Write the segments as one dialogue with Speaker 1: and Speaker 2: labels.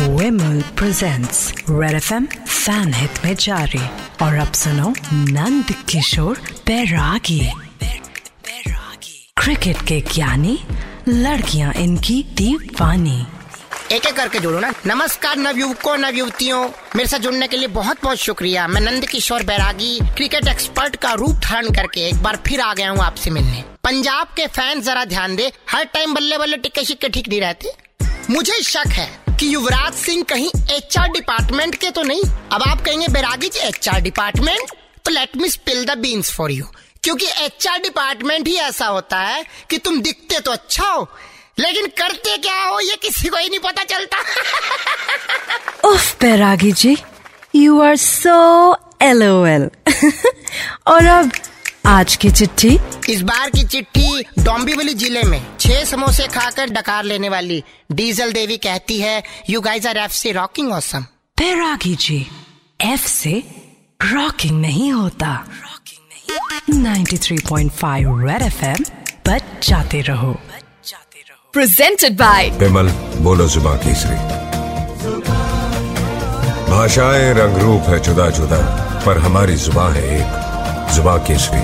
Speaker 1: Vimal presents red F M fan hit में जारी और अब सुनो नंद किशोर बैरागी क्रिकेट के ज्ञानी लड़कियाँ इनकी दीवानी
Speaker 2: एक एक करके जोड़ो ना। नमस्कार नवयुवकों, नवयुवतियों। मेरे साथ जुड़ने के लिए बहुत बहुत शुक्रिया। मैं नंद किशोर बैरागी, क्रिकेट एक्सपर्ट का रूप धारण करके एक बार फिर आ गया हूँ आपसे मिलने। पंजाब के फ़ैन जरा ध्यान दे, हर टाइम बल्ले बल्ले टिक्के शिक्के ठीक नहीं रहते। मुझे शक है कि युवराज सिंह कहीं एच डिपार्टमेंट के तो नहीं? अब आप कहेंगे, बैरागी जी एच डिपार्टमेंट? तो let me spill the beans for you क्योंकि एच डिपार्टमेंट ही ऐसा होता है कि तुम दिखते तो अच्छा हो, लेकिन करते क्या हो, ये किसी को ही नहीं पता चलता।
Speaker 1: उफ, Bairagi ji you are so LOL और अब आज की चिट्ठी?
Speaker 2: इस बार की चिट्ठी डोंबिवली ज़िले में। छह समोसे खाकर डकार लेने वाली डीजल देवी कहती है यू गाइस आर एफ़ से rocking awesome
Speaker 1: Bairagi ji F से रॉकिंग नहीं होता। 93.5 रेड एफएम बच जाते रहो।
Speaker 3: Presented by
Speaker 4: विमल बोलो जुबा केसरी। भाषाएँ रंग रूप है जुदा जुदा पर हमारी जुबा है एक। जुबा Kesari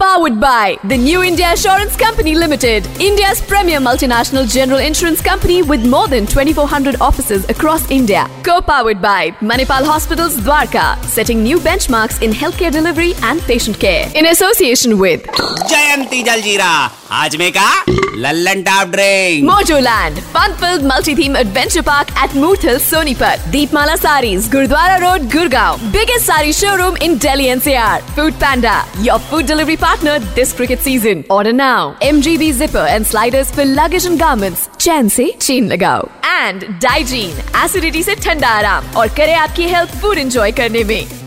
Speaker 3: Powered by the New India Assurance Company Limited, India's premier multinational general insurance company with more than 2400 offices across India. Co-powered by Manipal Hospitals Dwarka, setting new benchmarks in healthcare delivery and patient care. In association with
Speaker 5: जयंती जलजीरा आज में का Lallantop drink Mojo
Speaker 3: land multi theme adventure park at Murthal Sonipat Deepmala sari Gurudwara road, Gurgaon. Biggest sari showroom in Delhi NCR Foodpanda your food delivery partner this cricket season और now M G B zipper and sliders फिर luggage and garments chain ऐसी चीन लगाओ। And Digene acidity ऐसी ठंडा आराम। और करे आपकी हेल्थ फ़ूड इंजॉय करने में।